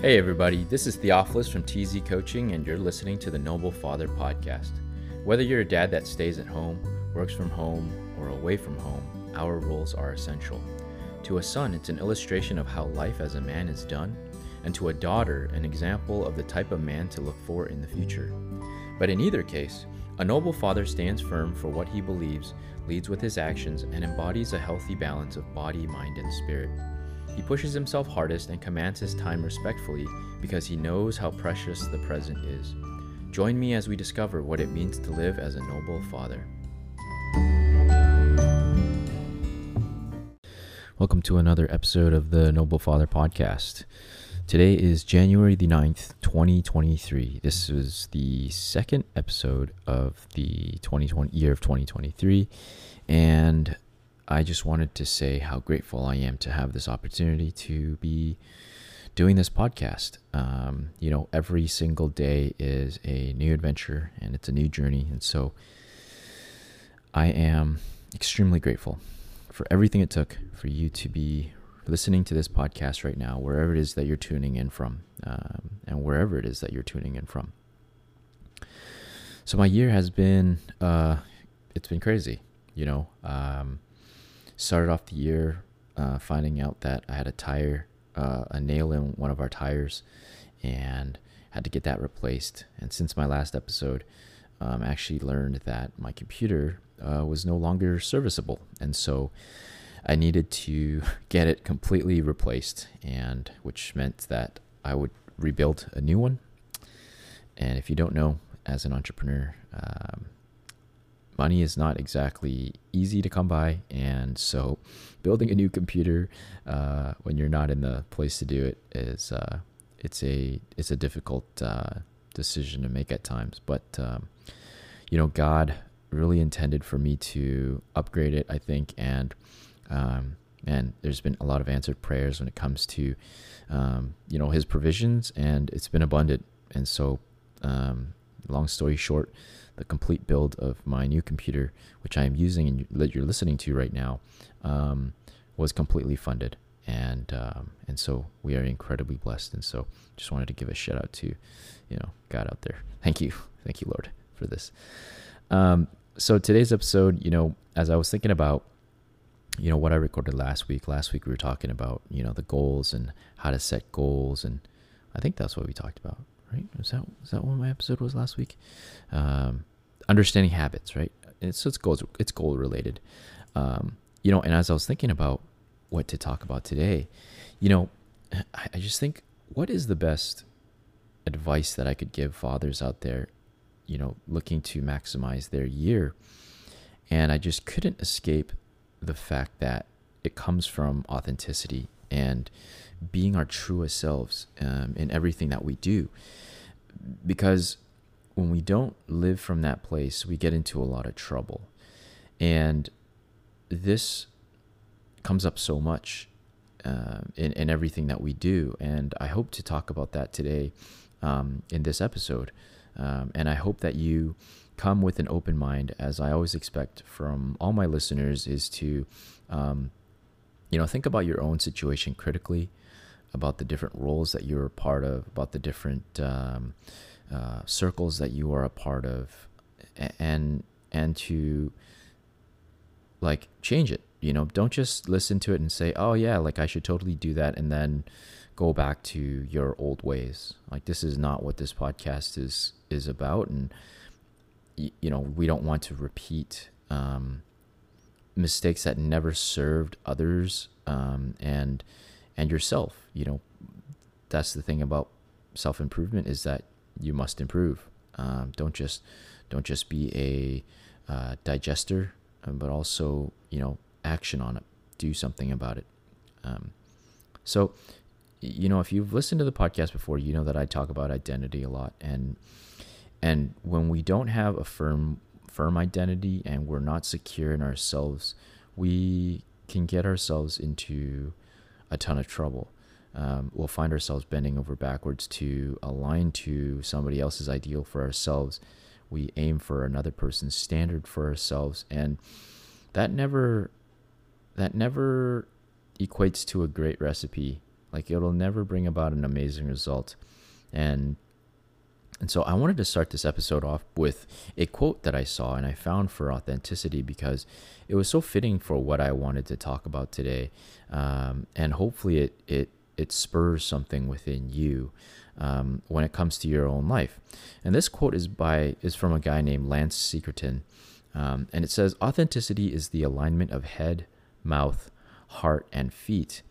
Hey, everybody, this is Theophilus from TZ Coaching, and you're listening to the Noble Father Podcast. Whether you're a dad that stays at home, works from home, or away from home, our roles are essential. To a son, it's an illustration of how life as a man is done, and to a daughter, an example of the type of man to look for in the future. But in either case, a noble father stands firm for what he believes, leads with his actions, and embodies a healthy balance of body, mind, and spirit. He pushes himself hardest and commands his time respectfully because he knows how precious the present is. Join me as we discover what it means to live as a noble father. Welcome to another episode of the Noble Father podcast. Today is January the 9th, 2023. This is the second episode of the 2020 year of 2023 and I just wanted to say how grateful I am to have this opportunity to be doing this podcast. Um, you know, every single day is a new adventure and it's a new journey. And so I am extremely grateful for everything it took for you to be listening to this podcast right now, wherever it is that you're tuning in from, um, and wherever it is that you're tuning in from. So my year has been, uh, it's been crazy, you know. Um, started off the year uh, finding out that I had a tire, uh, a nail in one of our tires, and had to get that replaced. And since my last episode, um, I actually learned that my computer uh, was no longer serviceable, and so I needed to get it completely replaced, and which meant that I would rebuild a new one. And if you don't know, as an entrepreneur, um, money is not exactly easy to come by, and so building a new computer uh, when you're not in the place to do it is uh, it's a it's a difficult uh, decision to make at times. But um, you know, God really intended for me to upgrade it, I think, and um, and there's been a lot of answered prayers when it comes to um, you know His provisions, and it's been abundant. And so, um, long story short, the complete build of my new computer, which I am using and that you're listening to right now, um, was completely funded. And um, and so we are incredibly blessed. And so just wanted to give a shout out to, you know, God out there. Thank you, thank you, Lord, for this. Um, so today's episode, you know, as I was thinking about, you know, what I recorded last week. Last week we were talking about, you know, the goals and how to set goals, and I think that's what we talked about right? Is that is that what my episode was last week? Um, understanding habits, right? It's it's goals it's goal related. Um, you know, and as I was thinking about what to talk about today, you know, I, I just think what is the best advice that I could give fathers out there, you know, looking to maximize their year. And I just couldn't escape the fact that it comes from authenticity and being our truest selves um, in everything that we do. Because when we don't live from that place, we get into a lot of trouble. And this comes up so much uh, in, in everything that we do. And I hope to talk about that today um, in this episode. Um, and I hope that you come with an open mind, as I always expect from all my listeners, is to, um, you know, think about your own situation critically about the different roles that you're a part of, about the different um, uh, circles that you are a part of, and and to like change it. You know, don't just listen to it and say, "Oh yeah, like I should totally do that," and then go back to your old ways. Like this is not what this podcast is is about, and you know we don't want to repeat um, mistakes that never served others um, and and yourself. You know, that's the thing about self improvement is that you must improve. Um, don't just don't just be a uh, digester, um, but also you know action on it. Do something about it. Um, so, you know, if you've listened to the podcast before, you know that I talk about identity a lot, and and when we don't have a firm firm identity and we're not secure in ourselves, we can get ourselves into a ton of trouble. Um, we'll find ourselves bending over backwards to align to somebody else's ideal for ourselves. We aim for another person's standard for ourselves, and that never that never equates to a great recipe Like it'll never bring about an amazing result. And and so I wanted to start this episode off with a quote that I saw and I found for authenticity because it was so fitting for what I wanted to talk about today. Um, and hopefully it, it, it spurs something within you um, when it comes to your own life. And this quote is by is from a guy named Lance Secretan. Um, and it says, Authenticity is the alignment of head, mouth, heart, and feet,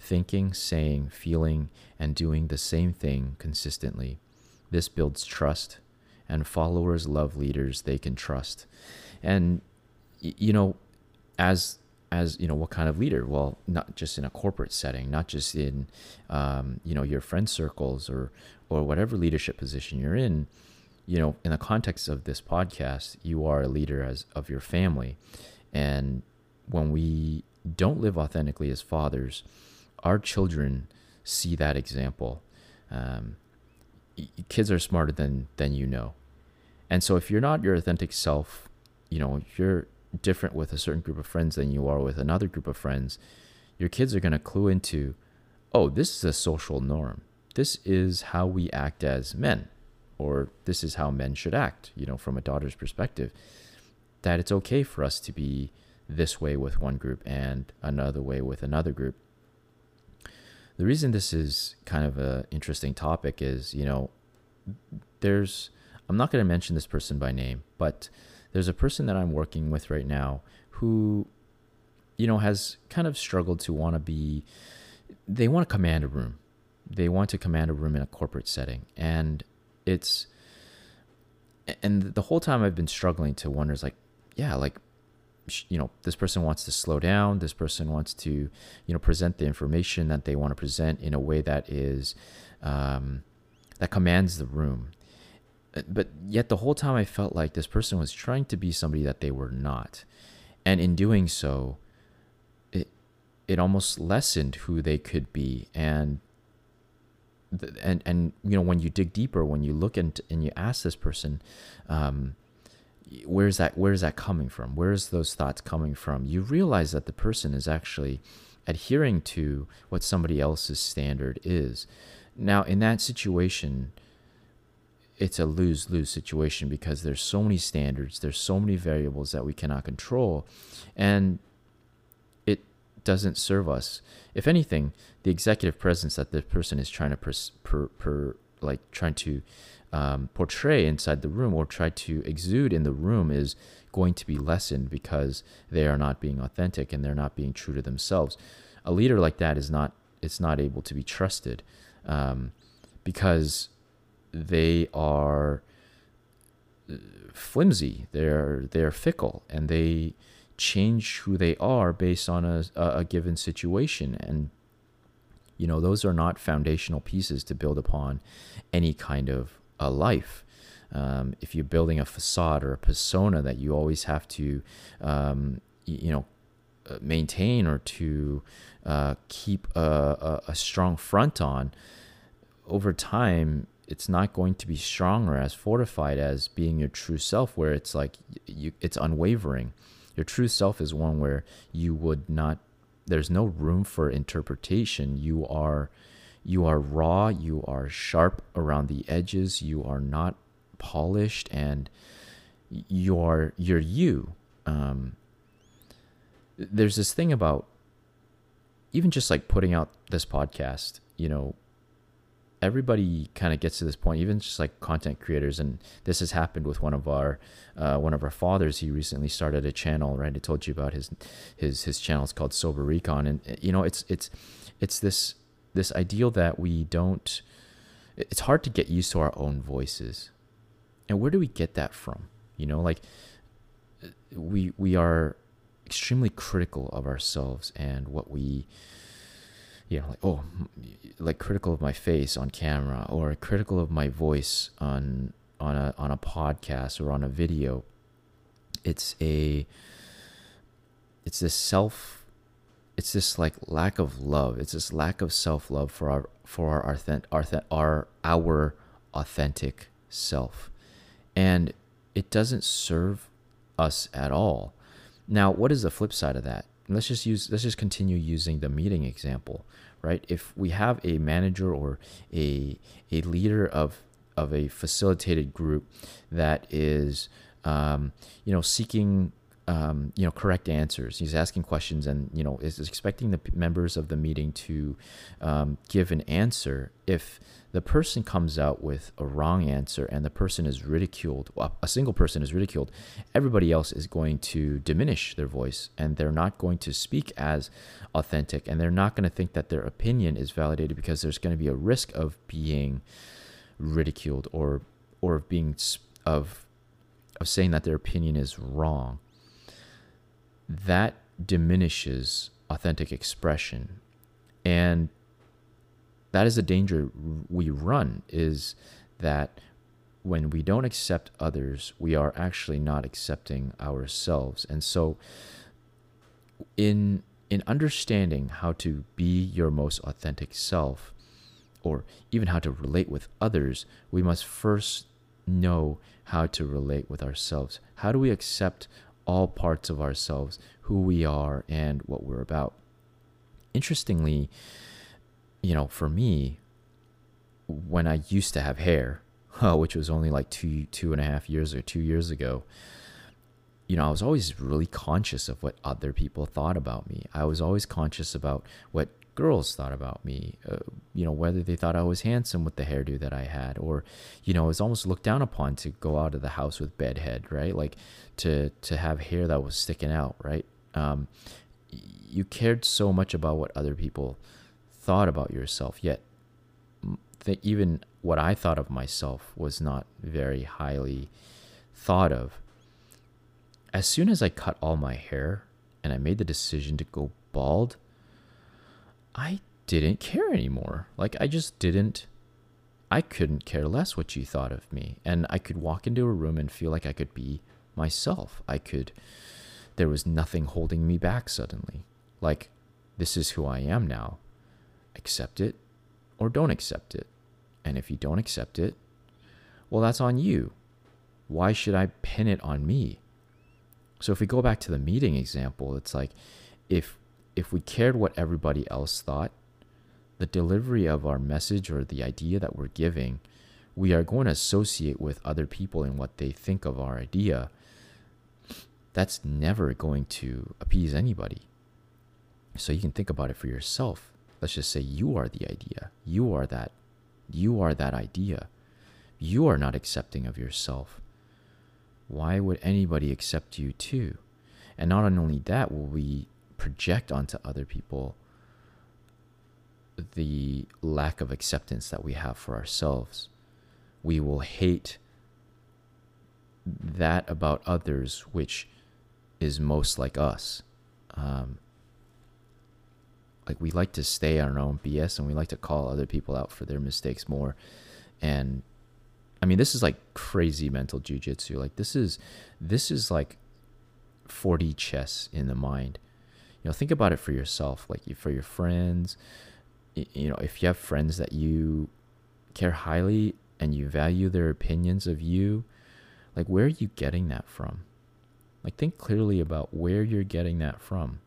thinking, saying, feeling, and doing the same thing consistently. This builds trust, and followers love leaders they can trust. And you know, as as you know, what kind of leader? Well, not just in a corporate setting, not just in um, you know your friend circles or or whatever leadership position you're in. You know, in the context of this podcast, you are a leader as of your family, and when we don't live authentically as fathers, our children see that example. Um, kids are smarter than than you know. And so if you're not your authentic self, you know, you're different with a certain group of friends than you are with another group of friends, your kids are going to clue into, "Oh, this is a social norm. This is how we act as men." Or this is how men should act, you know, from a daughter's perspective. That it's okay for us to be this way with one group and another way with another group the reason this is kind of an interesting topic is, you know, there's, I'm not going to mention this person by name, but there's a person that I'm working with right now who, you know, has kind of struggled to want to be, they want to command a room. They want to command a room in a corporate setting. And it's, and the whole time I've been struggling to wonder, is like, yeah, like you know this person wants to slow down this person wants to you know present the information that they want to present in a way that is um, that commands the room but yet the whole time i felt like this person was trying to be somebody that they were not. And in doing so it it almost lessened who they could be. And and and you know when you dig deeper when you look and and you ask this person um, where's that where's that coming from? Where's those thoughts coming from? You realize that the person is actually adhering to what somebody else's standard is. Now in that situation it's a lose-lose situation because there's so many standards there's so many variables that we cannot control and it doesn't serve us if anything the executive presence that the person is trying to per, per like trying to um, portray inside the room or try to exude in the room is going to be lessened because they are not being authentic and they're not being true to themselves. A leader like that is not it's not able to be trusted um, because they are uh, flimsy. They're they're fickle and they change who they are based on a, a given situation and you know those are not foundational pieces to build upon any kind of a life. Um, if you're building a facade or a persona that you always have to, um, you know, uh, maintain or to uh, keep a, a, a, strong front on, over time, it's not going to be strong or as fortified as being your true self, where it's like you, it's unwavering. Your true self is one where you would not. There's no room for interpretation. You are you are raw, you are sharp around the edges, you are not polished, and you're you're you. Um, there's this thing about even just like putting out this podcast, you know, everybody kind of gets to this point, even just like content creators, and this has happened with one of our uh, one of our fathers. He recently started a channel, right? I told you about his his his channel. It's called Sober Recon, and you know, it's it's it's this this ideal that we don't it's hard to get used to our own voices and where do we get that from you know like we we are extremely critical of ourselves and what we you know like oh like critical of my face on camera or critical of my voice on on a on a podcast or on a video it's a it's this self it's this like lack of love. It's this lack of self love for our for our our, our our authentic self, and it doesn't serve us at all. Now, what is the flip side of that? Let's just use let's just continue using the meeting example right? If we have a manager or a a leader of of a facilitated group that is um, you know seeking um, you know correct answers he's asking questions and you know is expecting the members of the meeting to um, give an answer if the person comes out with a wrong answer and the person is ridiculed, a single person is ridiculed, everybody else is going to diminish their voice and they're not going to speak as authentic and they're not going to think that their opinion is validated because there's going to be a risk of being ridiculed or or of being of of saying that their opinion is wrong. That diminishes authentic expression. And that is the danger we run is that when we don't accept others, we are actually not accepting ourselves. And so in in understanding how to be your most authentic self or even how to relate with others, we must first know how to relate with ourselves. How do we accept all parts of ourselves, who we are and what we're about? Interestingly, you know, for me, when I used to have hair, which was only like two two and a half years or two years ago, you know, I was always really conscious of what other people thought about me. I was always conscious about what girls thought about me. Uh, you know, whether they thought I was handsome with the hairdo that I had, or you know, it was almost looked down upon to go out of the house with bedhead, right? Like to to have hair that was sticking out, right? Um, you cared so much about what other people thought about yourself, yet that even what I thought of myself was not very highly thought of. As soon as I cut all my hair and I made the decision to go bald, I didn't care anymore. Like, I just didn't, I couldn't care less what you thought of me. And I could walk into a room and feel like I could be myself. I could, there was nothing holding me back suddenly. Like, this is who I am now accept it or don't accept it. And if you don't accept it, well, that's on you. Why should I pin it on me? So if we go back to the meeting example, it's like if if we cared what everybody else thought, the delivery of our message or the idea that we're giving, we are going to associate with other people and what they think of our idea. That's never going to appease anybody. So you can think about it for yourself let's just say you are the idea. You are that. You are that idea. You are not accepting of yourself. Why would anybody accept you too? And not only that, will we project onto other people the lack of acceptance that we have for ourselves. We will hate that about others which is most like us. Um, like we like to stay on our own BS and we like to call other people out for their mistakes more. And I mean, this is like crazy mental jujitsu. Like this is this is like 4D chess in the mind. You know, think about it for yourself, like for your friends. You know, if you have friends that you care highly and you value their opinions of you, like where are you getting that from? Like think clearly about where you're getting that from.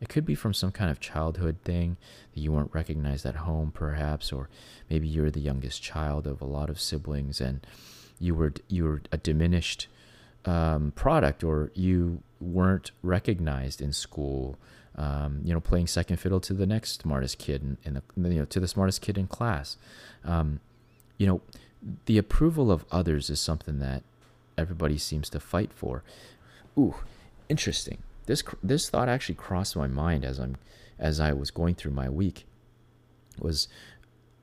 It could be from some kind of childhood thing that you weren't recognized at home, perhaps, or maybe you're the youngest child of a lot of siblings and you were you were a diminished um, product, or you weren't recognized in school. Um, you know, playing second fiddle to the next smartest kid in, in the you know to the smartest kid in class. Um, you know, the approval of others is something that everybody seems to fight for. Ooh, interesting this this thought actually crossed my mind as I'm as I was going through my week was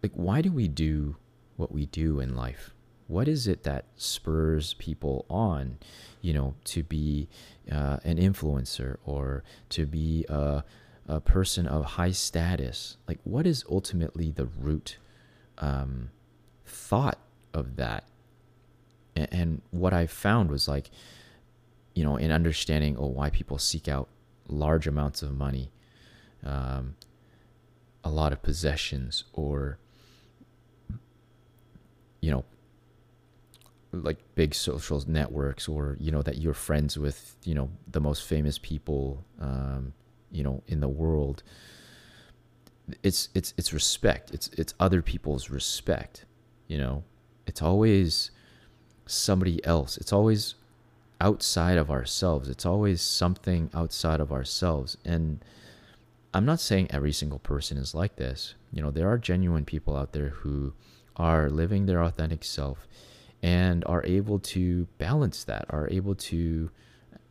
like why do we do what we do in life what is it that spurs people on you know to be uh, an influencer or to be a, a person of high status like what is ultimately the root um, thought of that? And, and what i found was like you know, in understanding oh why people seek out large amounts of money, um, a lot of possessions, or you know, like big social networks, or you know that you're friends with you know the most famous people, um, you know, in the world, it's it's it's respect. It's it's other people's respect. You know, it's always somebody else. It's always outside of ourselves. It's always something outside of ourselves. And I'm not saying every single person is like this. You know, there are genuine people out there who are living their authentic self and are able to balance that, are able to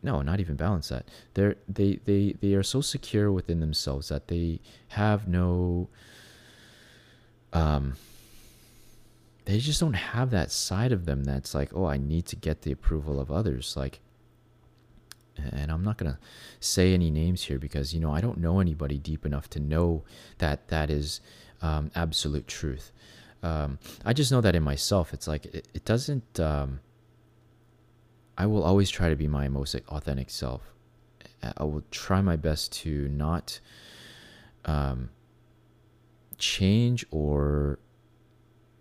no, not even balance that. They're they they they are so secure within themselves that they have no um they just don't have that side of them that's like, oh, I need to get the approval of others. Like, and I'm not gonna say any names here because you know I don't know anybody deep enough to know that that is um, absolute truth. Um, I just know that in myself, it's like it, it doesn't. Um, I will always try to be my most authentic self. I will try my best to not um, change or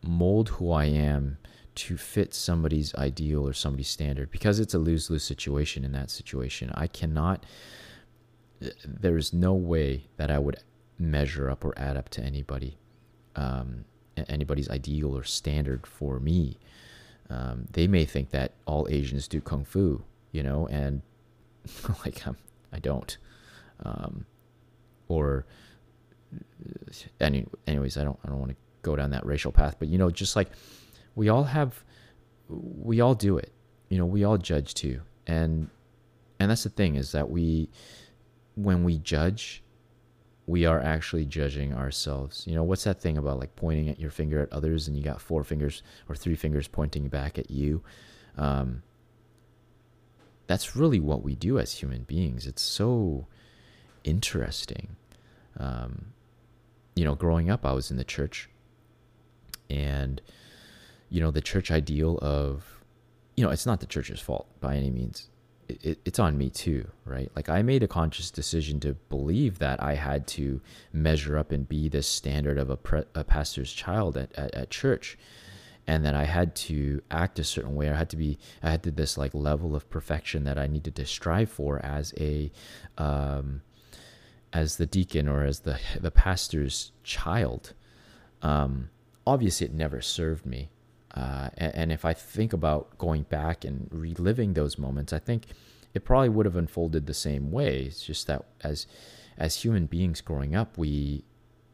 mold who I am to fit somebody's ideal or somebody's standard because it's a lose lose situation in that situation. I cannot, there's no way that I would measure up or add up to anybody, um, anybody's ideal or standard for me. Um, they may think that all Asians do kung fu, you know, and like I'm, I don't. Um, or any, anyways, I don't, I don't want to go down that racial path, but you know, just like we all have, we all do it. You know, we all judge too, and and that's the thing is that we, when we judge, we are actually judging ourselves. You know, what's that thing about like pointing at your finger at others and you got four fingers or three fingers pointing back at you? Um, that's really what we do as human beings. It's so interesting. Um, you know, growing up, I was in the church and you know the church ideal of you know it's not the church's fault by any means it, it, it's on me too right like i made a conscious decision to believe that i had to measure up and be the standard of a, pre- a pastor's child at, at, at church and that i had to act a certain way i had to be i had to this like level of perfection that i needed to strive for as a um as the deacon or as the the pastor's child um obviously it never served me. Uh, and, and, if I think about going back and reliving those moments, I think it probably would have unfolded the same way. It's just that as as human beings growing up, we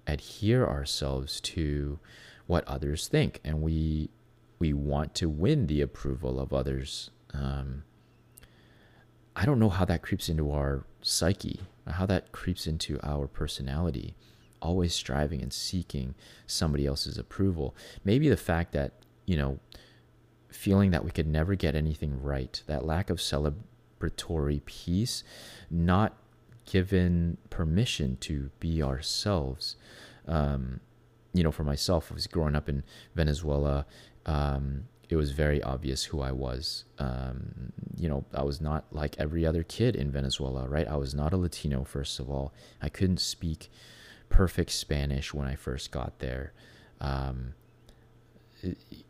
adhere ourselves to what others think, and we we want to win the approval of others. Um, I don't know how that creeps into our psyche, how that creeps into our personality always striving and seeking somebody else's approval. Maybe the fact that, you know, feeling that we could never get anything right, that lack of celebratory peace, not given permission to be ourselves. Um, you know, for myself, I was growing up in Venezuela. Um, it was very obvious who I was. Um, you know, I was not like every other kid in Venezuela, right? I was not a Latino, first of all. I couldn't speak perfect Spanish when I first got there. Um,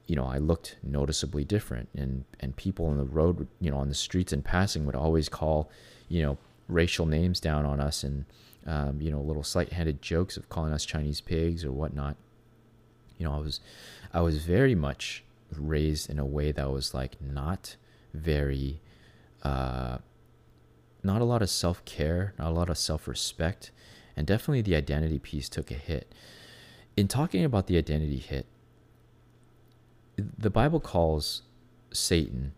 you know, I looked noticeably different, and and people on the road, you know, on the streets and passing would always call, you know, racial names down on us, and um, you know, little slight-handed jokes of calling us Chinese pigs or whatnot. You know, I was, I was very much raised in a way that was like not very, uh, not a lot of self-care, not a lot of self-respect and definitely the identity piece took a hit. In talking about the identity hit, the Bible calls Satan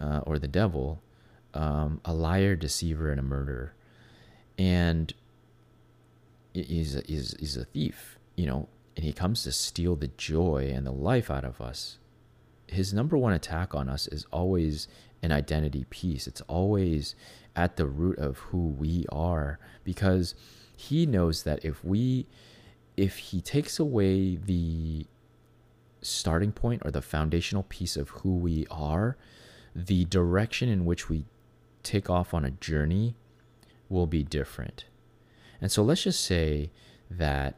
uh, or the devil um, a liar, deceiver, and a murderer. And he's a, he's, he's a thief, you know, and he comes to steal the joy and the life out of us. His number one attack on us is always an identity piece. It's always at the root of who we are because he knows that if we if he takes away the starting point or the foundational piece of who we are, the direction in which we take off on a journey will be different. And so let's just say that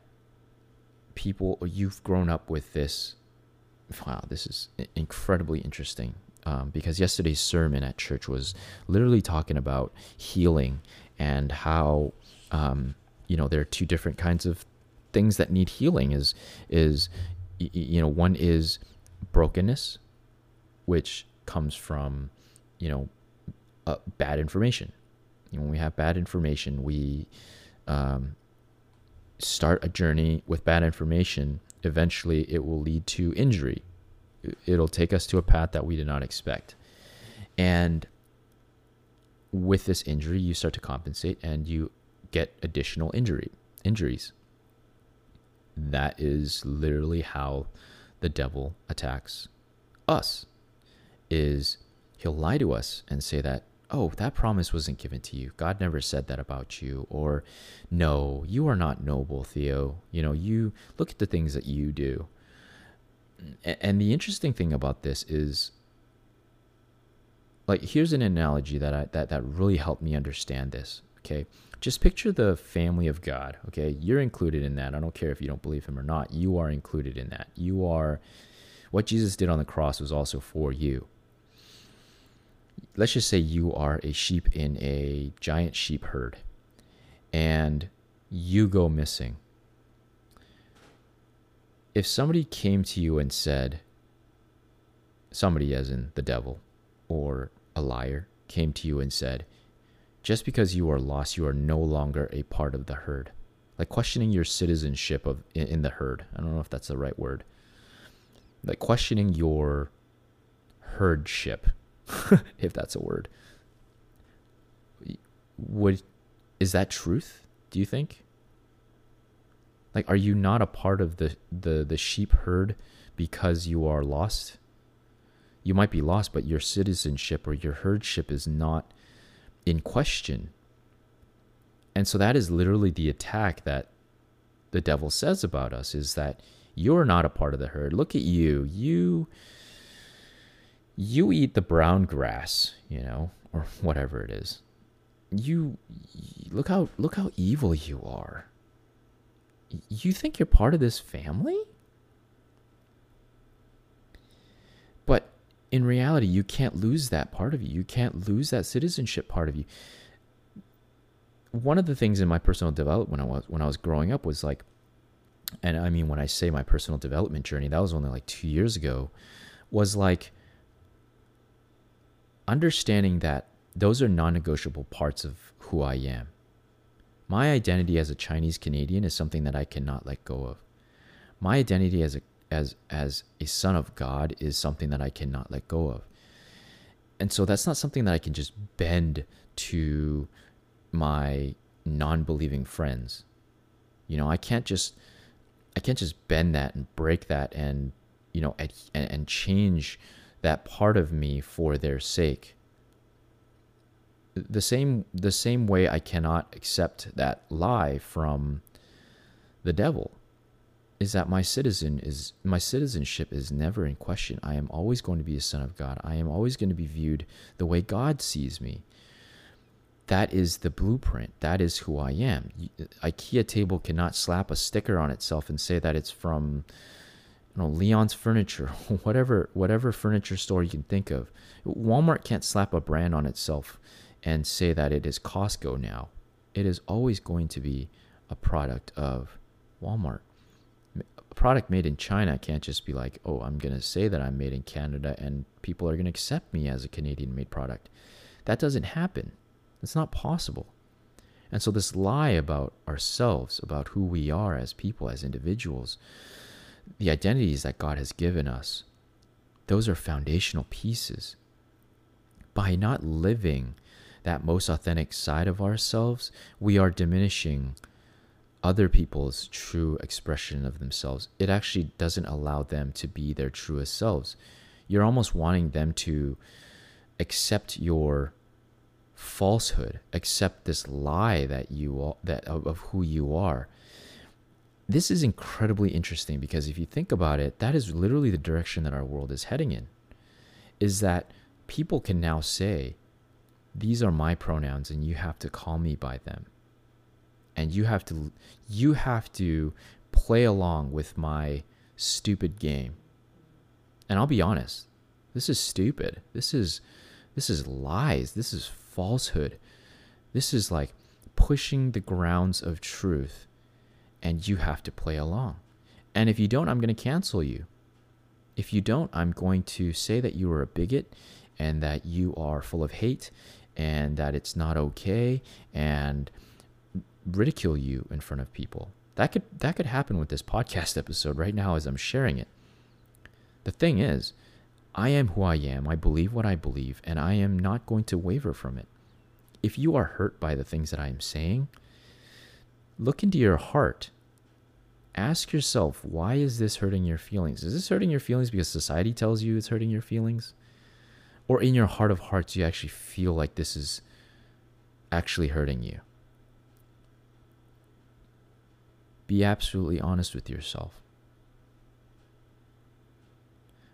people, you've grown up with this. Wow, this is incredibly interesting um, because yesterday's sermon at church was literally talking about healing and how um, you know, there are two different kinds of things that need healing. Is is you know, one is brokenness, which comes from, you know, uh, bad information. Know, when we have bad information, we um, start a journey with bad information. Eventually, it will lead to injury. It'll take us to a path that we did not expect. And with this injury, you start to compensate and you get additional injury injuries. That is literally how the devil attacks us. Is he'll lie to us and say that, "Oh, that promise wasn't given to you. God never said that about you." Or, "No, you are not noble, Theo. You know, you look at the things that you do." And the interesting thing about this is like here's an analogy that I that that really helped me understand this, okay? Just picture the family of God, okay? You're included in that. I don't care if you don't believe him or not. You are included in that. You are what Jesus did on the cross was also for you. Let's just say you are a sheep in a giant sheep herd and you go missing. If somebody came to you and said, somebody as in the devil or a liar came to you and said, just because you are lost, you are no longer a part of the herd. Like questioning your citizenship of in, the herd. I don't know if that's the right word. Like questioning your herdship, if that's a word. Would is that truth? Do you think? Like, are you not a part of the the the sheep herd because you are lost? You might be lost, but your citizenship or your herdship is not in question. And so that is literally the attack that the devil says about us is that you're not a part of the herd. Look at you. You you eat the brown grass, you know, or whatever it is. You look how look how evil you are. You think you're part of this family? But in reality, you can't lose that part of you. You can't lose that citizenship part of you. One of the things in my personal development when I was when I was growing up was like, and I mean when I say my personal development journey, that was only like two years ago, was like understanding that those are non-negotiable parts of who I am. My identity as a Chinese Canadian is something that I cannot let go of. My identity as a as as a son of God is something that I cannot let go of. And so that's not something that I can just bend to my non-believing friends. You know, I can't just I can't just bend that and break that and you know and, and change that part of me for their sake. The same the same way I cannot accept that lie from the devil is that my citizen is my citizenship is never in question. I am always going to be a son of God. I am always going to be viewed the way God sees me. That is the blueprint. That is who I am. IKEA table cannot slap a sticker on itself and say that it's from you know Leon's furniture, whatever whatever furniture store you can think of. Walmart can't slap a brand on itself and say that it is Costco now. It is always going to be a product of Walmart product made in China can't just be like, oh, I'm going to say that I'm made in Canada and people are going to accept me as a Canadian made product. That doesn't happen. It's not possible. And so, this lie about ourselves, about who we are as people, as individuals, the identities that God has given us, those are foundational pieces. By not living that most authentic side of ourselves, we are diminishing other people's true expression of themselves, it actually doesn't allow them to be their truest selves. You're almost wanting them to accept your falsehood, accept this lie that you are, that of, of who you are. This is incredibly interesting because if you think about it, that is literally the direction that our world is heading in. Is that people can now say, these are my pronouns and you have to call me by them and you have to you have to play along with my stupid game. And I'll be honest, this is stupid. This is this is lies. This is falsehood. This is like pushing the grounds of truth and you have to play along. And if you don't, I'm going to cancel you. If you don't, I'm going to say that you are a bigot and that you are full of hate and that it's not okay and ridicule you in front of people. That could that could happen with this podcast episode right now as I'm sharing it. The thing is, I am who I am. I believe what I believe and I am not going to waver from it. If you are hurt by the things that I am saying, look into your heart. Ask yourself, why is this hurting your feelings? Is this hurting your feelings because society tells you it's hurting your feelings? Or in your heart of hearts, you actually feel like this is actually hurting you? Be absolutely honest with yourself.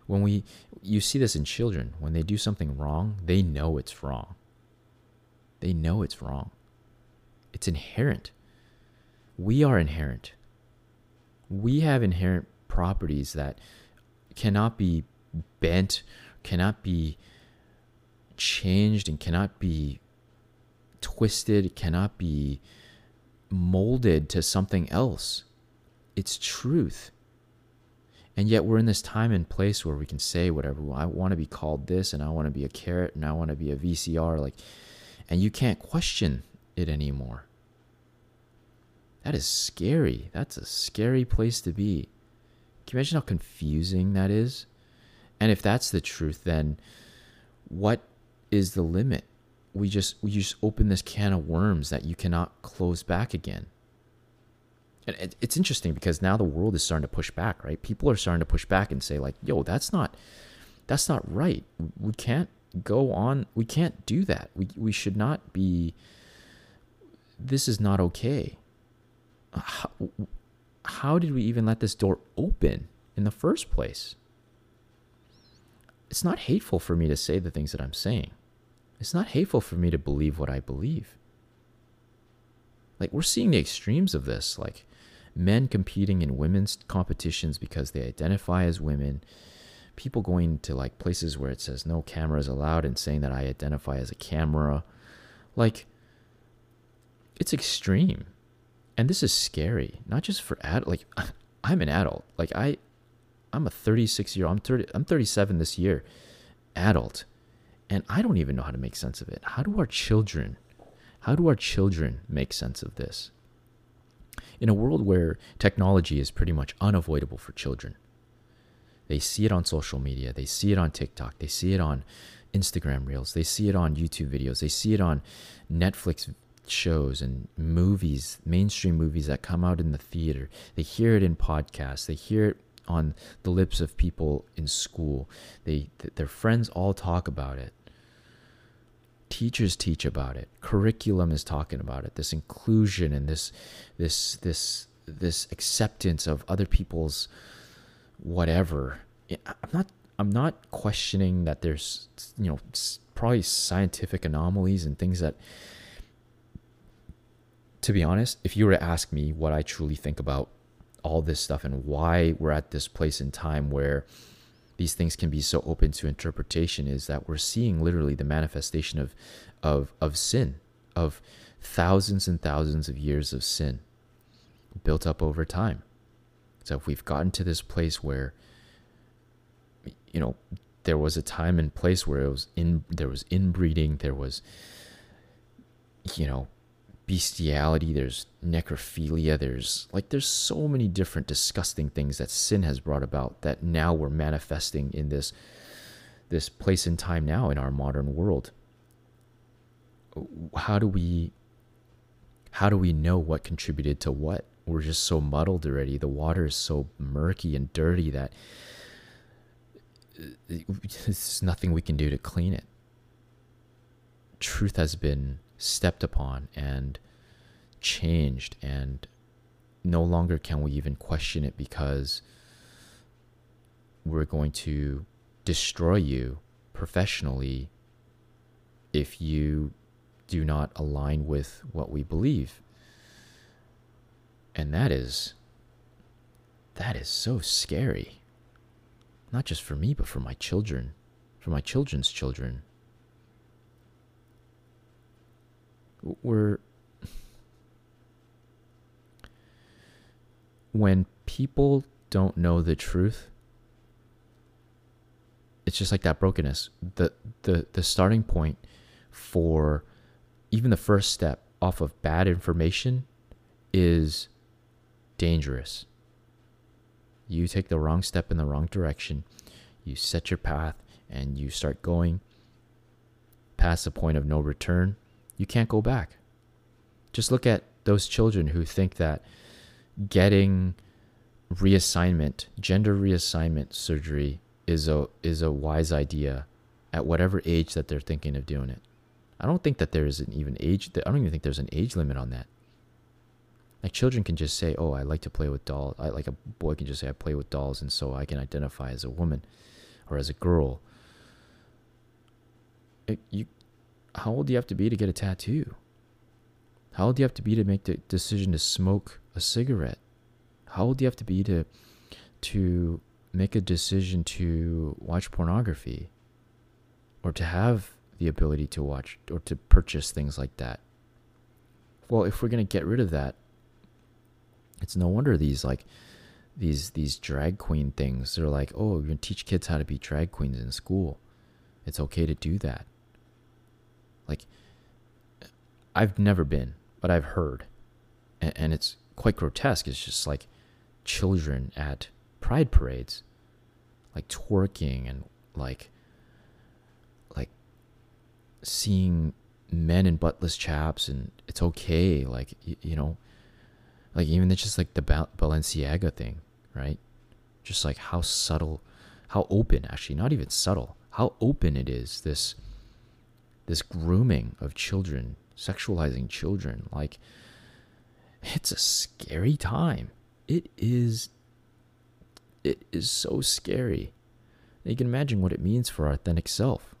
When we you see this in children, when they do something wrong, they know it's wrong. They know it's wrong. It's inherent. We are inherent. We have inherent properties that cannot be bent, cannot be changed, and cannot be twisted, cannot be molded to something else. It's truth. And yet we're in this time and place where we can say whatever. I want to be called this and I want to be a carrot and I want to be a VCR like and you can't question it anymore. That is scary. That's a scary place to be. Can you imagine how confusing that is? And if that's the truth, then what is the limit? We just we just open this can of worms that you cannot close back again. And it's interesting because now the world is starting to push back, right? People are starting to push back and say like, "Yo, that's not that's not right. We can't go on. We can't do that. We we should not be this is not okay." How, how did we even let this door open in the first place? It's not hateful for me to say the things that I'm saying. It's not hateful for me to believe what I believe. Like, we're seeing the extremes of this. Like, men competing in women's competitions because they identify as women, people going to like places where it says no cameras allowed and saying that I identify as a camera. Like, it's extreme. And this is scary, not just for adult. Like, I'm an adult. Like, I, I'm a 36 year. I'm 30. I'm 37 this year, adult, and I don't even know how to make sense of it. How do our children? How do our children make sense of this? in a world where technology is pretty much unavoidable for children. They see it on social media, they see it on TikTok, they see it on Instagram Reels, they see it on YouTube videos, they see it on Netflix shows and movies, mainstream movies that come out in the theater. They hear it in podcasts, they hear it on the lips of people in school. They th- their friends all talk about it. Teachers teach about it. Curriculum is talking about it. This inclusion and this this this this acceptance of other people's whatever. I'm not i'm not questioning that there's you know probably scientific anomalies and things that to be honest if you were to ask me what i truly think about all this stuff and why we're at this place in time where these things can be so open to interpretation is that we're seeing literally the manifestation of of of sin of thousands and thousands of years of sin built up over time. So if we've gotten to this place where you know there was a time and place where it was in there was inbreeding there was you know bestiality, there's necrophilia, there's like there's so many different disgusting things that sin has brought about that now we're manifesting in this this place and time now in our modern world. How do we how do we know what contributed to what? We're just so muddled already. The water is so murky and dirty that uh, there's nothing we can do to clean it. Truth has been stepped upon and changed and no longer can we even question it because we're going to destroy you professionally if you do not align with what we believe. And that is that is so scary. Not just for me but for my children for my children's children we're when people don't know the truth it's just like that brokenness. The the the starting point for even the first step off of bad information is dangerous. You take the wrong step in the wrong direction. You set your path and you start going past the point of no return you can't go back. Just look at those children who think that getting reassignment, gender reassignment surgery is a is a wise idea at whatever age that they're thinking of doing it. I don't think that there is an even age. I don't even think there's an age limit on that. Like children can just say, "Oh, I like to play with dolls." I like a boy can just say, "I play with dolls," and so I can identify as a woman or as a girl. It, you, how old do you have to be to get a tattoo? How old do you have to be to make the decision to smoke a cigarette? How old do you have to be to to make a decision to watch pornography or to have the ability to watch or to purchase things like that? Well, if we're going to get rid of that, it's no wonder these like these these drag queen things they're like, "Oh, you're going to teach kids how to be drag queens in school. It's okay to do that." Like I've never been, but I've heard. And, and it's quite grotesque. It's just like children at pride parades, like twerking and like like seeing men in buttless chaps and it's okay like you, you know like even it's just like the Balenciaga thing right just like how subtle how open actually not even subtle how open it is this this grooming of children sexualizing children like it's a scary time it is it is so scary. You can imagine what it means for our authentic self.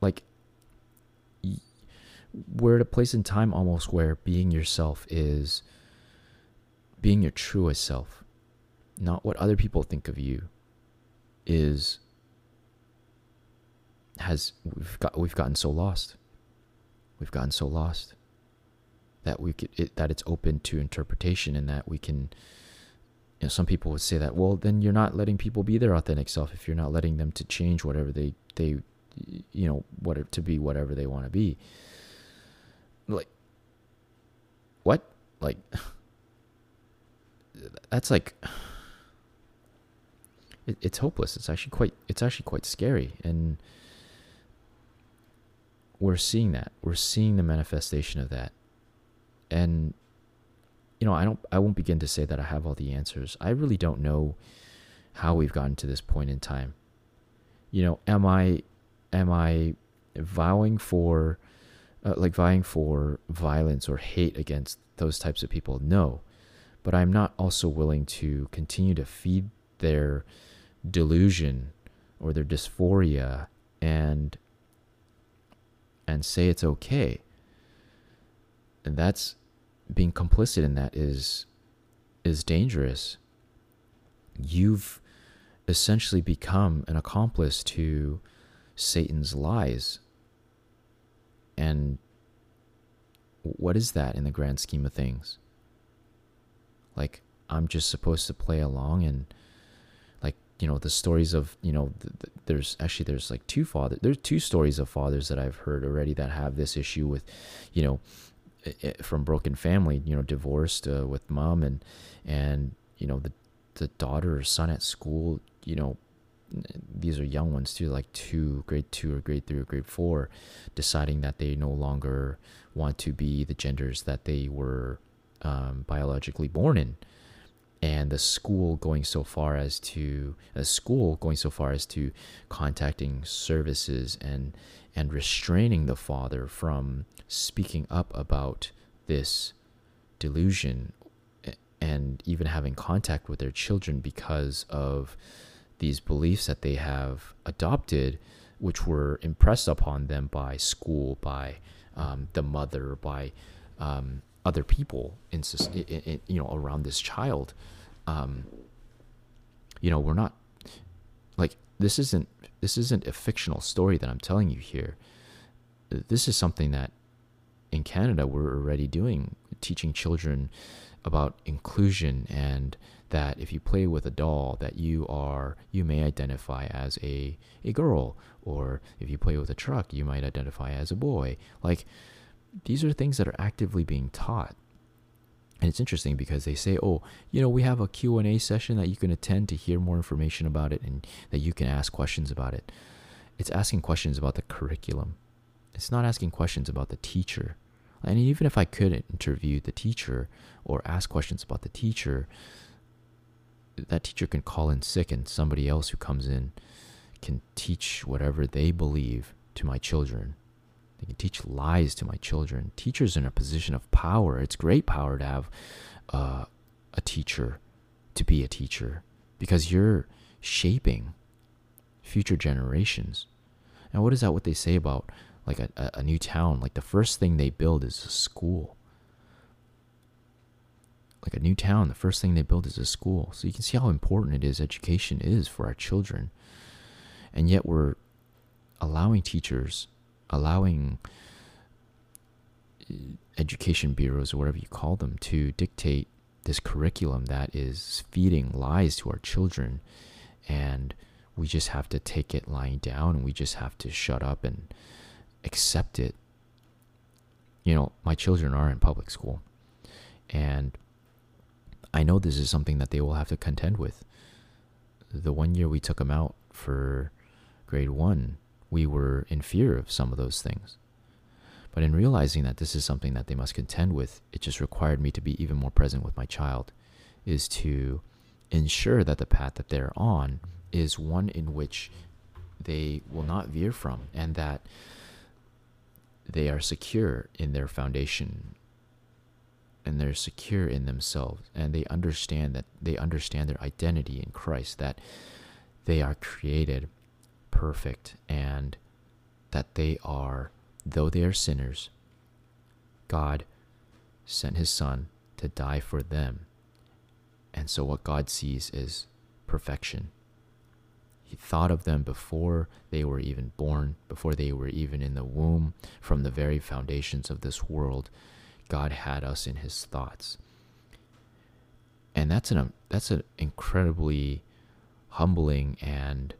Like we're at a place in time almost where being yourself is being your truest self, not what other people think of you, is has we've got we've gotten so lost. We've gotten so lost that we could it, that it's open to interpretation and that we can you know, some people would say that well then you're not letting people be their authentic self if you're not letting them to change whatever they they you know what to be whatever they want to be. Like what? Like that's like it, it's hopeless. It's actually quite it's actually quite scary. And we're seeing that we're seeing the manifestation of that and you know, I don't I won't begin to say that I have all the answers. I really don't know how we've gotten to this point in time. You know, am I am I vowing for uh, like vying for violence or hate against those types of people? No. But I'm not also willing to continue to feed their delusion or their dysphoria and and say it's okay. And that's being complicit in that is is dangerous. You've essentially become an accomplice to Satan's lies. And what is that in the grand scheme of things? Like, I'm just supposed to play along and, you know, the stories of, you know, the, the, there's actually, there's like two fathers, there's two stories of fathers that I've heard already that have this issue with, you know, from broken family, you know, divorced uh, with mom and and you know the the daughter or son at school, you know, these are young ones too, like two, grade two or grade three or grade four, deciding that they no longer want to be the genders that they were um, biologically born in, and the school going so far as to a school going so far as to contacting services and and restraining the father from speaking up about this delusion and even having contact with their children because of these beliefs that they have adopted, which were impressed upon them by school, by um, the mother, by um, other people in, in, you know around this child. Um, you know, we're not like this isn't this isn't a fictional story that I'm telling you here. This is something that in Canada we're already doing, teaching children about inclusion and that if you play with a doll that you are you may identify as a a girl or if you play with a truck you might identify as a boy like these are things that are actively being taught. And it's interesting because they say oh you know we have a q&a session that you can attend to hear more information about it and that you can ask questions about it. It's asking questions about the curriculum. It's not asking questions about the teacher. And even if i could interview the teacher or ask questions about the teacher that teacher can call in sick and somebody else who comes in can teach whatever they believe to my children. They can teach lies to my children. Teachers in a position of power. It's great power to have uh, a teacher, to be a teacher, because you're shaping future generations. And what is that? What they say about like a, a new town? Like the first thing they build is a school like a new town, the first thing they build is a school. So you can see how important it is education is for our children. And yet we're allowing teachers, allowing uh, education bureaus or whatever you call them to dictate this curriculum that is feeding lies to our children and we just have to take it lying down and we just have to shut up and accept it you know my children are in public school and I know this is something that they will have to contend with. The one year we took them out for grade one, we were in fear of some of those things. But in realizing that this is something that they must contend with, it just required me to be even more present with my child, is to ensure that the path that they're on is one in which they will not veer from and that they are secure in their foundation and they're secure in themselves and they understand that they understand their identity in Christ that they are created perfect and that they are though they are sinners God sent his son to die for them and so what God sees is perfection he thought of them before they were even born before they were even in the womb from the very foundations of this world God had us in his thoughts. And that's an um, that's an incredibly humbling and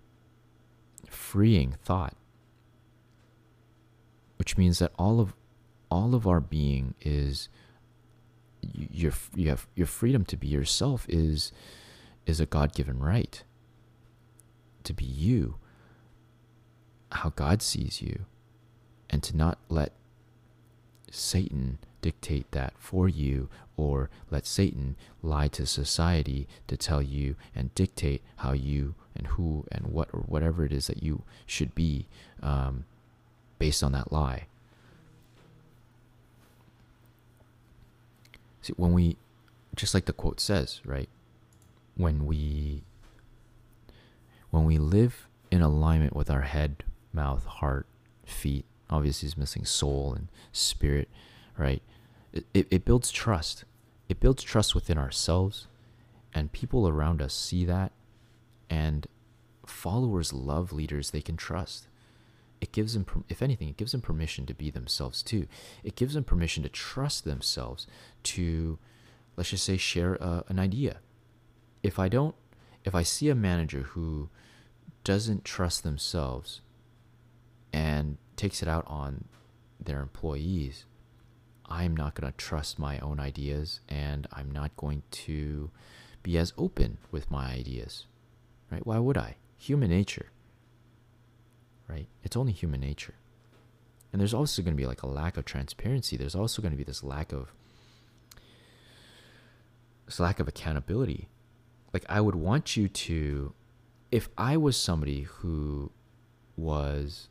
freeing thought. Which means that all of all of our being is your you have your freedom to be yourself is is a God-given right to be you how God sees you and to not let Satan dictate that for you or let Satan lie to society to tell you and dictate how you and who and what or whatever it is that you should be um, based on that lie. See, when we, just like the quote says, right? When we, when we live in alignment with our head, mouth, heart, feet, obviously is missing soul and spirit, right? It, it, builds trust. It builds trust within ourselves, and people around us see that, and followers love leaders they can trust. It gives them, if anything, it gives them permission to be themselves too. It gives them permission to trust themselves to, let's just say, share a, an idea. If I don't, if I see a manager who doesn't trust themselves and takes it out on their employees, I'm not going to trust my own ideas and I'm not going to be as open with my ideas. Right? Why would I? Human nature. Right? It's only human nature. And there's also going to be like a lack of transparency. There's also going to be this lack of this lack of accountability. Like I would want you to if I was somebody who was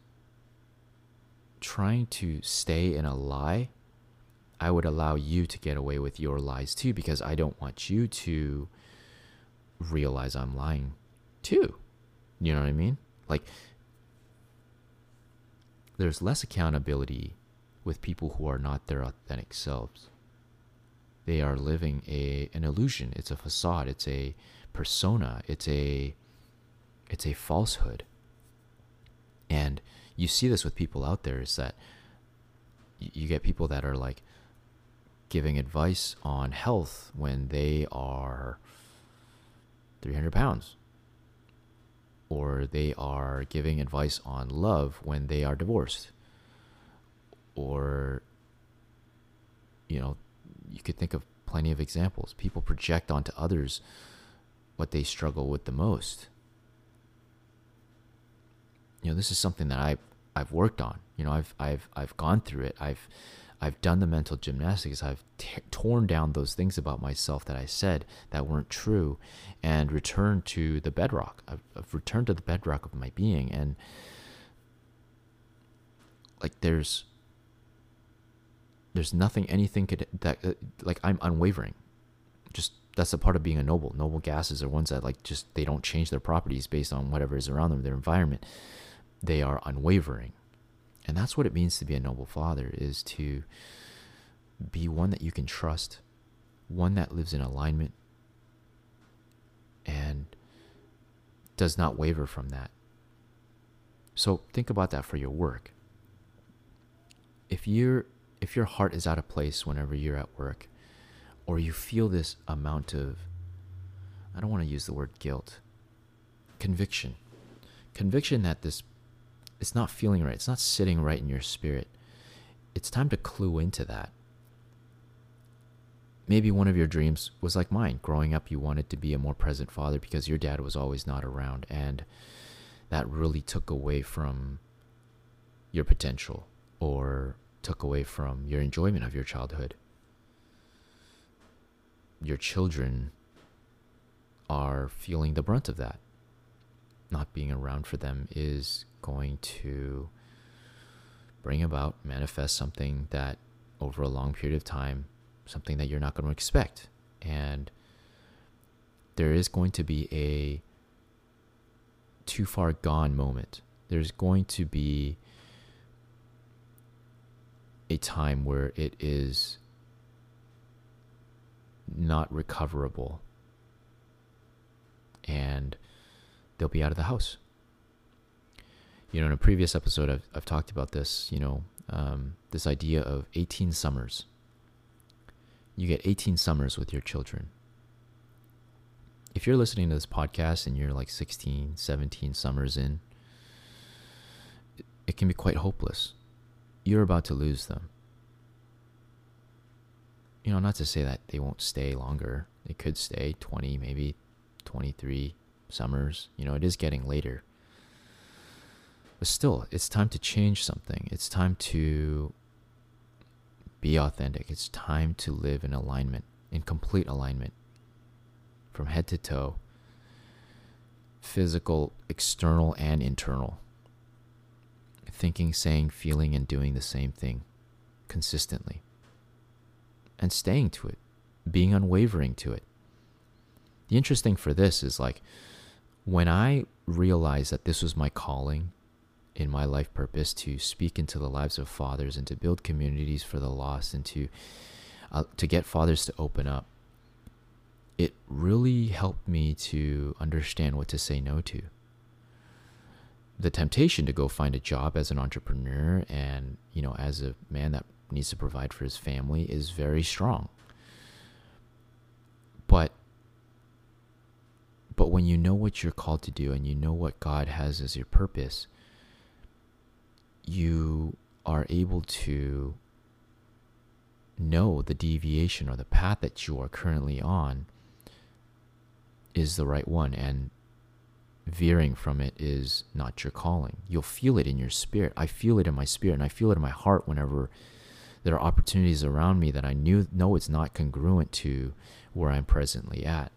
trying to stay in a lie I would allow you to get away with your lies too because I don't want you to realize I'm lying too. You know what I mean? Like, there's less accountability with people who are not their authentic selves. They are living a an illusion. It's a facade. It's a persona. It's a it's a falsehood. And you see this with people out there is that you get people that are like giving advice on health when they are 300 pounds. Or they are giving advice on love when they are divorced. Or you know you could think of plenty of examples. People project onto others what they struggle with the most. You know this is something that I've I've worked on. You know I've I've I've gone through it. I've I've done the mental gymnastics. I've t- torn down those things about myself that I said that weren't true and returned to the bedrock. I've, I've returned to the bedrock of my being. And like, there's, there's nothing, anything could, that, uh, like, I'm unwavering. Just, that's a part of being a noble. Noble gases are ones that, like, just, they don't change their properties based on whatever is around them, their environment. They are unwavering and that's what it means to be a noble father is to be one that you can trust, one that lives in alignment and does not waver from that. So think about that for your work. If you if your heart is out of place whenever you're at work or you feel this amount of I don't want to use the word guilt, conviction. Conviction that this it's not feeling right. It's not sitting right in your spirit. It's time to clue into that. Maybe one of your dreams was like mine. Growing up, you wanted to be a more present father because your dad was always not around, and that really took away from your potential or took away from your enjoyment of your childhood. Your children are feeling the brunt of that. Not being around for them is going to bring about, manifest something that over a long period of time, something that you're not going to expect. And there is going to be a too far gone moment. There's going to be a time where it is not recoverable and they'll be out of the house you know, in a previous episode, I've, I've talked about this, you know, um, this idea of 18 summers. You get 18 summers with your children. If you're listening to this podcast and you're like 16, 17 summers in, it, it can be quite hopeless. You're about to lose them. You know, not to say that they won't stay longer. They could stay 20, maybe 23 summers. You know, it is getting later but still, it's time to change something. It's time to be authentic. It's time to live in alignment, in complete alignment, from head to toe, physical, external, and internal. Thinking, saying, feeling, and doing the same thing consistently. And staying to it, being unwavering to it. The interesting for this is like when I realized that this was my calling in my life purpose to speak into the lives of fathers and to build communities for the lost and to uh, to get fathers to open up. It really helped me to understand what to say no to. The temptation to go find a job as an entrepreneur and you know as a man that needs to provide for his family is very strong. But but when you know what you're called to do and you know what God has as your purpose you are able to know the deviation or the path that you are currently on is the right one and veering from it is not your calling. You'll feel it in your spirit. I feel it in my spirit and I feel it in my heart whenever there are opportunities around me that I knew know it's not congruent to where I'm presently at.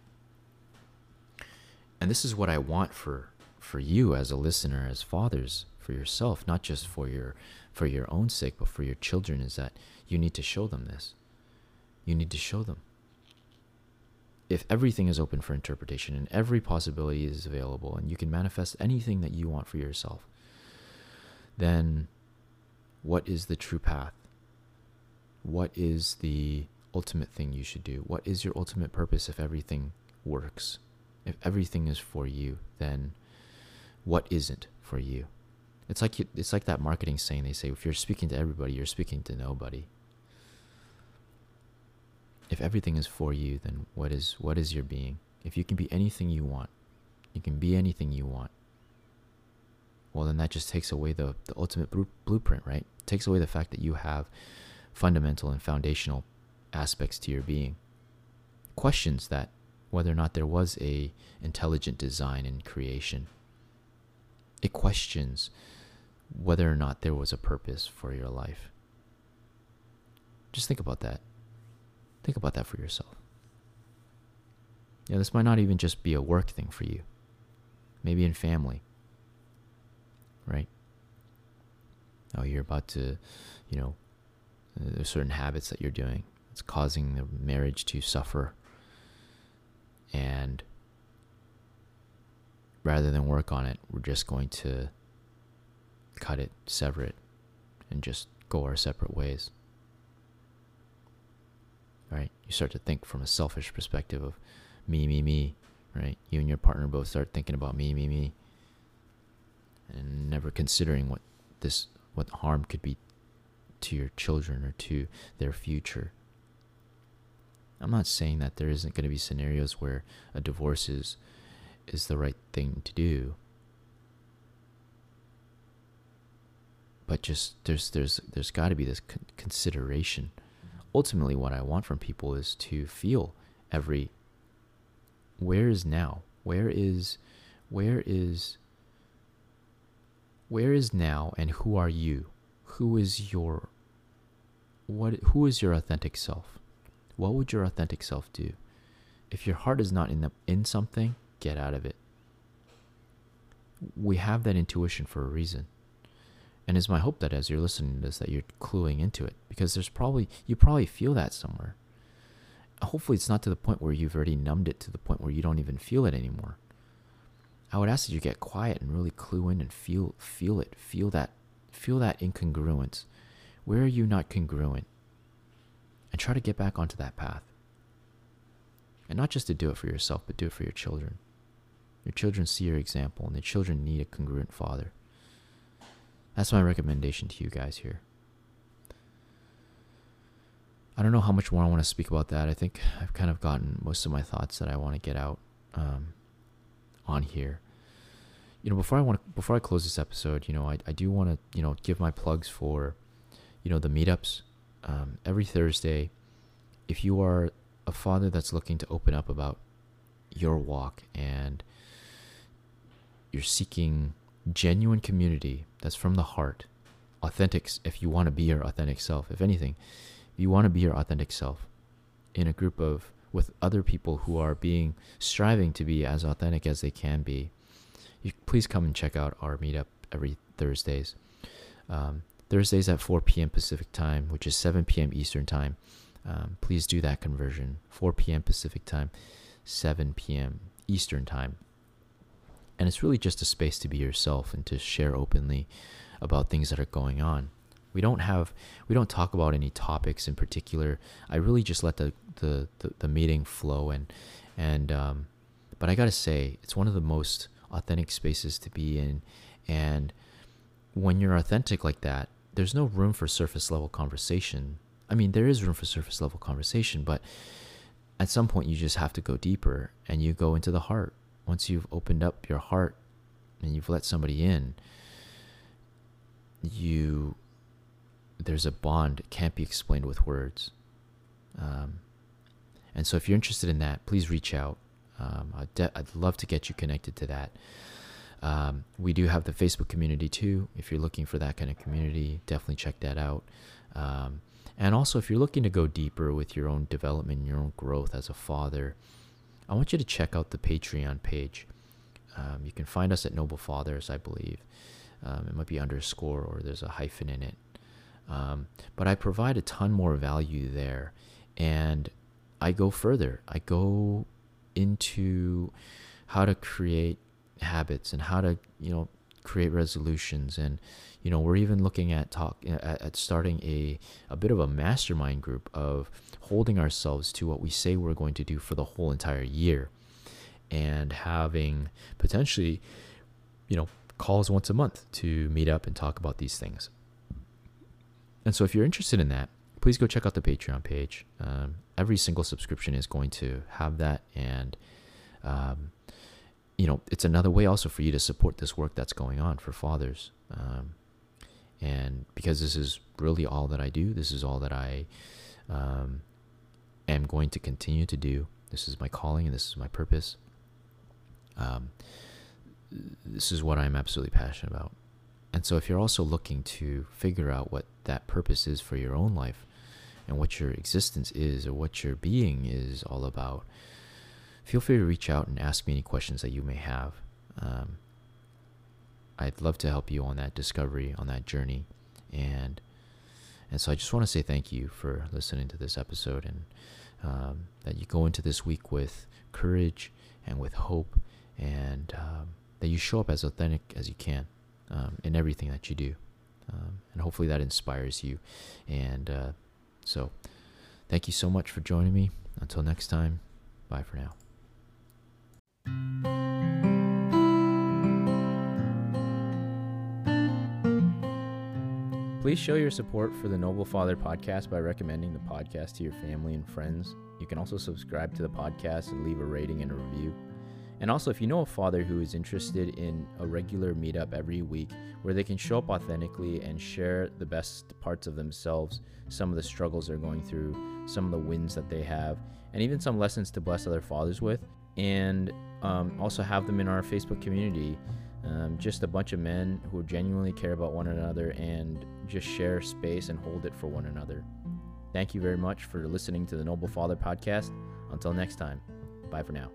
And this is what I want for for you as a listener as fathers for yourself, not just for your for your own sake, but for your children is that you need to show them this. You need to show them. If everything is open for interpretation and every possibility is available and you can manifest anything that you want for yourself, then what is the true path? What is the ultimate thing you should do? What is your ultimate purpose if everything works? If everything is for you, then what isn't for you? It's like you, it's like that marketing saying they say if you're speaking to everybody, you're speaking to nobody. if everything is for you, then what is what is your being? If you can be anything you want, you can be anything you want. Well, then that just takes away the, the ultimate blueprint, right? It takes away the fact that you have fundamental and foundational aspects to your being. Questions that whether or not there was a intelligent design and creation. It questions whether or not there was a purpose for your life. Just think about that. Think about that for yourself. Yeah, this might not even just be a work thing for you. Maybe in family. Right? Oh, you're about to, you know, uh, there's certain habits that you're doing. It's causing the marriage to suffer and rather than work on it, we're just going to cut it, sever it, and just go our separate ways. Right? You start to think from a selfish perspective of me, me, me, right? You and your partner both start thinking about me, me, me, and never considering what this, what harm could be to your children or to their future. I'm not saying that there isn't going to be scenarios where a divorce is is the right thing to do. But just there's there's there's got to be this con- consideration. Ultimately what I want from people is to feel every where is now? Where is where is where is now and who are you? Who is your what who is your authentic self? What would your authentic self do? If your heart is not in the, in something, get out of it. We have that intuition for a reason. And it's my hope that as you're listening to this that you're cluing into it because there's probably you probably feel that somewhere. Hopefully it's not to the point where you've already numbed it to the point where you don't even feel it anymore. I would ask that you get quiet and really clue in and feel feel it. Feel that feel that incongruence. Where are you not congruent? and try to get back onto that path. And not just to do it for yourself, but do it for your children. Your children see your example, and the children need a congruent father. That's my recommendation to you guys here. I don't know how much more I want to speak about that. I think I've kind of gotten most of my thoughts that I want to get out um, on here. You know, before I want to, before I close this episode, you know, I, I do want to, you know, give my plugs for, you know, the meetups um, every Thursday, if you are a father that's looking to open up about your walk and you're seeking genuine community that's from the heart, authentic, if you want to be your authentic self, if anything, if you want to be your authentic self in a group of with other people who are being striving to be as authentic as they can be, you, please come and check out our meetup every Thursdays. Um, Thursdays at 4 p.m. Pacific time, which is 7 p.m. Eastern time. Um, please do that conversion 4 p.m. Pacific time, 7 p.m. Eastern time. And it's really just a space to be yourself and to share openly about things that are going on. We don't have, we don't talk about any topics in particular. I really just let the, the, the, the meeting flow and, and, um, but I gotta say, it's one of the most authentic spaces to be in. And when you're authentic like that, there's no room for surface level conversation. I mean, there is room for surface level conversation, but at some point you just have to go deeper and you go into the heart. Once you've opened up your heart and you've let somebody in, you there's a bond it can't be explained with words. Um, and so, if you're interested in that, please reach out. Um, I'd, I'd love to get you connected to that. Um, we do have the Facebook community too. If you're looking for that kind of community, definitely check that out. Um, and also, if you're looking to go deeper with your own development, your own growth as a father, I want you to check out the Patreon page. Um, you can find us at Noble Fathers, I believe. Um, it might be underscore or there's a hyphen in it. Um, but I provide a ton more value there. And I go further. I go into how to create habits and how to you know create resolutions and you know we're even looking at talk at, at, starting a a bit of a mastermind group of holding ourselves to what we say we're going to do for the whole entire year and having potentially you know calls once a month to meet up and talk about these things and so if you're interested in that please go check out the Patreon page. Um, every single subscription is going to have that, and um, you know, it's another way also for you to support this work that's going on for fathers. Um, and because this is really all that I do, this is all that I um, am going to continue to do. This is my calling and this is my purpose. Um, this is what I'm absolutely passionate about. And so, if you're also looking to figure out what that purpose is for your own life and what your existence is or what your being is all about, feel free to reach out and ask me any questions that you may have. Um, I'd love to help you on that discovery, on that journey, and and so I just want to say thank you for listening to this episode, and um, that you go into this week with courage and with hope, and um, that you show up as authentic as you can um, in everything that you do, um, and hopefully that inspires you. And uh, so, thank you so much for joining me. Until next time, bye for now. Please show your support for the Noble Father podcast by recommending the podcast to your family and friends. You can also subscribe to the podcast and leave a rating and a review. And also, if you know a father who is interested in a regular meetup every week where they can show up authentically and share the best parts of themselves, some of the struggles they're going through, some of the wins that they have, and even some lessons to bless other fathers with, and um, also have them in our Facebook community. Um, just a bunch of men who genuinely care about one another and just share space and hold it for one another. Thank you very much for listening to the Noble Father podcast. Until next time, bye for now.